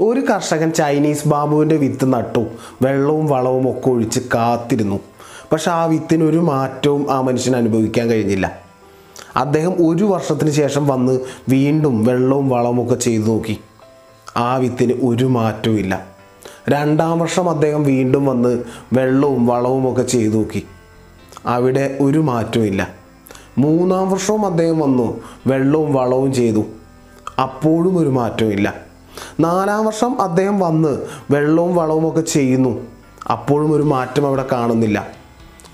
ഒരു കർഷകൻ ചൈനീസ് ബാമ്പുവിന്റെ വിത്ത് നട്ടു. വെള്ളവും വളവും ഒക്കെ ഒഴിച്ച് കാത്തിരുന്നു. പക്ഷെ ആ വിത്തിന് ഒരു മാറ്റവും ആ മനുഷ്യന് അനുഭവിക്കാൻ കഴിഞ്ഞില്ല. അദ്ദേഹം ഒരു വർഷത്തിന് ശേഷം വന്ന് വീണ്ടും വെള്ളവും വളവും ഒക്കെ ചെയ്തു നോക്കി. ആ വിത്തിന് ഒരു മാറ്റവും ഇല്ല. രണ്ടാം വർഷം അദ്ദേഹം വീണ്ടും വന്ന് വെള്ളവും വളവും ഒക്കെ ചെയ്തു നോക്കി. അവിടെ ഒരു മാറ്റവും ഇല്ല. മൂന്നാം വർഷവും അദ്ദേഹം വന്നു വെള്ളവും വളവും ചെയ്തു. അപ്പോഴും ഒരു മാറ്റവും നാലാം വർഷം അദ്ദേഹം വന്ന് വെള്ളവും വളവും ഒക്കെ ചെയ്യുന്നു. അപ്പോഴും ഒരു മാറ്റം അവിടെ കാണുന്നില്ല.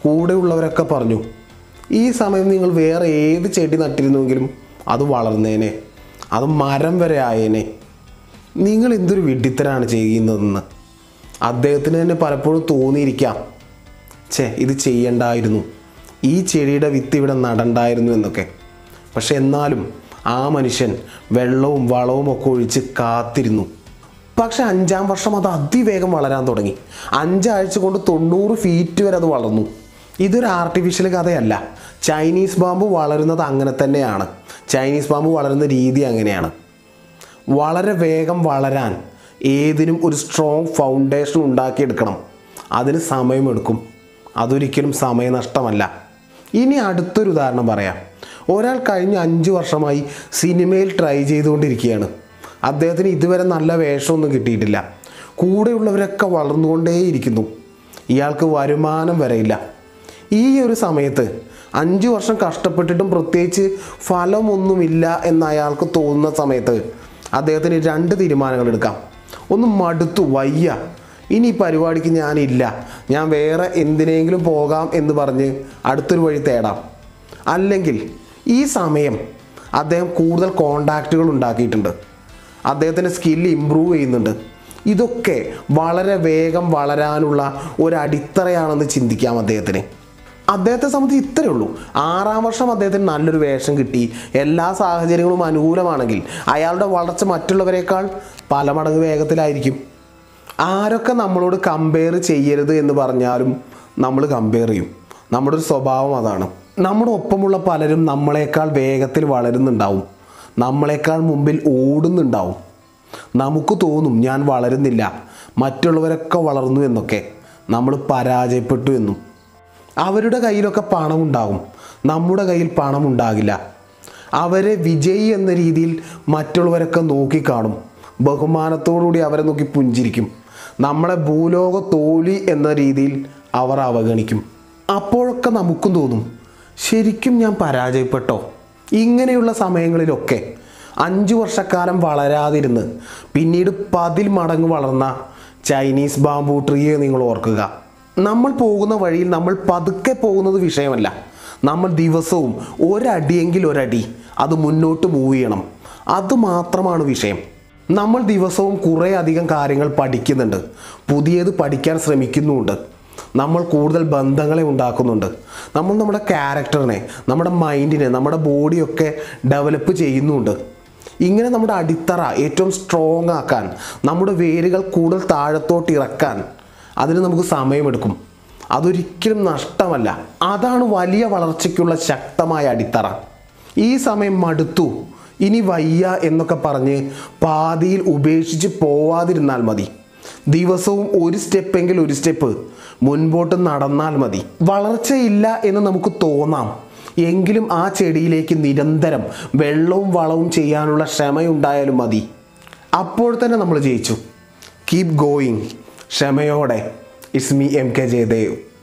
കൂടെയുള്ളവരൊക്കെ പറഞ്ഞു ഈ സമയം നിങ്ങൾ വേറെ ഏത് ചെടി നട്ടിരുന്നുവെങ്കിലും അത് വളർന്നേനെ അത് മരം വരെ ആയേനെ. നിങ്ങൾ എന്തൊരു വിഡിത്തരാണ് ചെയ്യുന്നതെന്ന്. അദ്ദേഹത്തിന് തന്നെ പലപ്പോഴും തോന്നിയിരിക്കാം ഛേ ഇത് ചെയ്യണ്ടായിരുന്നു. ഈ ചെടിയുടെ വിത്ത് ഇവിടെ നടണ്ടായിരുന്നു എന്നൊക്കെ. പക്ഷെ എന്നാലും ആ മനുഷ്യൻ വെള്ളവും വളവും ഒക്കെ ഒഴിച്ച് കാത്തിരുന്നു. പക്ഷെ അഞ്ചാം വർഷം അത് അതിവേഗം വളരാൻ തുടങ്ങി. അഞ്ചാഴ്ച കൊണ്ട് തൊണ്ണൂറ് ഫീറ്റ് വരെ അത് വളർന്നു. ഇതൊരു ആർട്ടിഫിഷ്യൽ കഥയല്ല. ചൈനീസ് പാമ്പ് വളരുന്നത് അങ്ങനെ തന്നെയാണ്. ചൈനീസ് പാമ്പ് വളരുന്ന രീതി അങ്ങനെയാണ്. വളരെ വേഗം വളരാൻ ഏതിനും ഒരു സ്ട്രോങ് ഫൗണ്ടേഷൻ ഉണ്ടാക്കിയെടുക്കണം. അതിന് സമയമെടുക്കും. അതൊരിക്കലും സമയനഷ്ടമല്ല. ഇനി അടുത്തൊരു ഉദാഹരണം പറയാം. ഒരാൾ കഴിഞ്ഞ അഞ്ച് വർഷമായി സിനിമയിൽ ട്രൈ ചെയ്തുകൊണ്ടിരിക്കുകയാണ്. അദ്ദേഹത്തിന് ഇതുവരെ നല്ല വേഷമൊന്നും കിട്ടിയിട്ടില്ല. കൂടെയുള്ളവരൊക്കെ വളർന്നുകൊണ്ടേയിരിക്കുന്നു. ഇയാൾക്ക് വരുമാനം വരെയില്ല. ഈ ഒരു സമയത്ത് അഞ്ച് വർഷം കഷ്ടപ്പെട്ടിട്ടും പ്രത്യേകിച്ച് ഫലമൊന്നുമില്ല എന്ന് അയാൾക്ക് തോന്നുന്ന സമയത്ത് അദ്ദേഹത്തിന് രണ്ട് തീരുമാനങ്ങൾ എടുക്കാം. ഒന്ന് മടുത്തു വയ്യ. ഇനി ഈ പരിപാടിക്ക് ഞാനില്ല. ഞാൻ വേറെ എന്തിനെങ്കിലും പോകാം എന്ന് പറഞ്ഞ് അടുത്തൊരു വഴി തേടാം. അല്ലെങ്കിൽ ഈ സമയം അദ്ദേഹം കൂടുതൽ കോണ്ടാക്റ്റുകൾ ഉണ്ടാക്കിയിട്ടുണ്ട്. അദ്ദേഹത്തിന്റെ സ്കില്ല് ഇമ്പ്രൂവ് ചെയ്യുന്നുണ്ട്. ഇതൊക്കെ വളരെ വേഗം വളരാനുള്ള ഒരു അടിത്തറയാണെന്ന് ചിന്തിക്കാം അദ്ദേഹത്തിന്. അദ്ദേഹത്തെ സംബന്ധിച്ച് ഇത്രയേ ഉള്ളൂ. ആറാം വർഷം അദ്ദേഹത്തിന് നല്ലൊരു വേഷം കിട്ടി. എല്ലാ സാഹചര്യങ്ങളും അനുകൂലമാണെങ്കിൽ അയാളുടെ വളർച്ച മറ്റുള്ളവരെക്കാൾ പല മടങ്ങ് വേഗത്തിലായിരിക്കും. ആരൊക്കെ നമ്മളോട് കമ്പയർ ചെയ്യരുത് എന്ന് പറഞ്ഞാലും നമ്മൾ കമ്പയർ ചെയ്യും. നമ്മുടെ ഒരു സ്വഭാവം അതാണ്. നമ്മുടെ ഒപ്പമുള്ള പലരും നമ്മളെക്കാൾ വേഗത്തിൽ വളരുന്നുണ്ടാവും. നമ്മളെക്കാൾ മുമ്പിൽ ഓടുന്നുണ്ടാവും. നമുക്ക് തോന്നും ഞാൻ വളരുന്നില്ല. മറ്റുള്ളവരൊക്കെ വളർന്നു എന്നൊക്കെ. നമ്മൾ പരാജയപ്പെട്ടു എന്നും. അവരുടെ കയ്യിലൊക്കെ പണമുണ്ടാകും. നമ്മുടെ കയ്യിൽ പണം ഉണ്ടാകില്ല അവരെ വിജയി എന്ന രീതിയിൽ മറ്റുള്ളവരൊക്കെ നോക്കിക്കാണും. ബഹുമാനത്തോടുകൂടി അവരെ നോക്കി പുഞ്ചിരിക്കും. നമ്മളെ ഭൂലോക തോലി എന്ന രീതിയിൽ അവർ അവഗണിക്കും. അപ്പോഴൊക്കെ നമുക്കും തോന്നും ശരിക്കും ഞാൻ പരാജയപ്പെട്ടോ? ഇങ്ങനെയുള്ള സമയങ്ങളിലൊക്കെ അഞ്ച് വർഷക്കാലം വളരാതിരുന്ന് പിന്നീട് പതിൽ മടങ്ങ് വളർന്ന ചൈനീസ് ബാമ്പു ട്രീയെ നിങ്ങൾ ഓർക്കുക. നമ്മൾ പോകുന്ന വഴിയിൽ നമ്മൾ പതുക്കെ പോകുന്നത് വിഷയമല്ല. നമ്മൾ ദിവസവും ഒരടിയെങ്കിൽ ഒരടി അത് മുന്നോട്ട് മൂവ് ചെയ്യണം. അത് മാത്രമാണ് വിഷയം. നമ്മൾ ദിവസവും കുറേ അധികം കാര്യങ്ങൾ പഠിക്കുന്നുണ്ട്. പുതിയത് പഠിക്കാൻ ശ്രമിക്കുന്നുമുണ്ട്. നമ്മൾ കൂടുതൽ ബന്ധങ്ങളെ ഉണ്ടാക്കുന്നുണ്ട്. നമ്മൾ നമ്മുടെ ക്യാരക്ടറിനെ നമ്മുടെ മൈൻഡിനെ നമ്മുടെ ബോഡിയൊക്കെ ഡെവലപ്പ് ചെയ്യുന്നുണ്ട്. ഇങ്ങനെ നമ്മുടെ അടിത്തറ ഏറ്റവും സ്ട്രോങ് ആക്കാൻ നമ്മുടെ വേരുകൾ കൂടുതൽ താഴത്തോട്ട് ഇറക്കാൻ അതിന് നമുക്ക് സമയമെടുക്കും. അതൊരിക്കലും നഷ്ടമല്ല. അതാണ് വലിയ വളർച്ചയ്ക്കുള്ള ശക്തമായ അടിത്തറ. ഈ സമയം മടുത്തു. ഇനി വയ്യ എന്നൊക്കെ പറഞ്ഞ് പാതിയിൽ ഉപേക്ഷിച്ച് പോവാതിരുന്നാൽ മതി. ദിവസവും ഒരു സ്റ്റെപ്പെങ്കിൽ ഒരു സ്റ്റെപ്പ് മുൻപോട്ട് നടന്നാൽ മതി. വളർച്ചയില്ല എന്ന് നമുക്ക് തോന്നാം. എങ്കിലും ആ ചെടിയിലേക്ക് നിരന്തരം വെള്ളവും വളവും ചെയ്യാനുള്ള ക്ഷമയുണ്ടായാലും മതി. അപ്പോൾ തന്നെ നമ്മൾ ജയിച്ചു. കീപ് ഗോയിങ് ക്ഷമയോടെ. ഇസ്മി എം കെ ജയദേവ്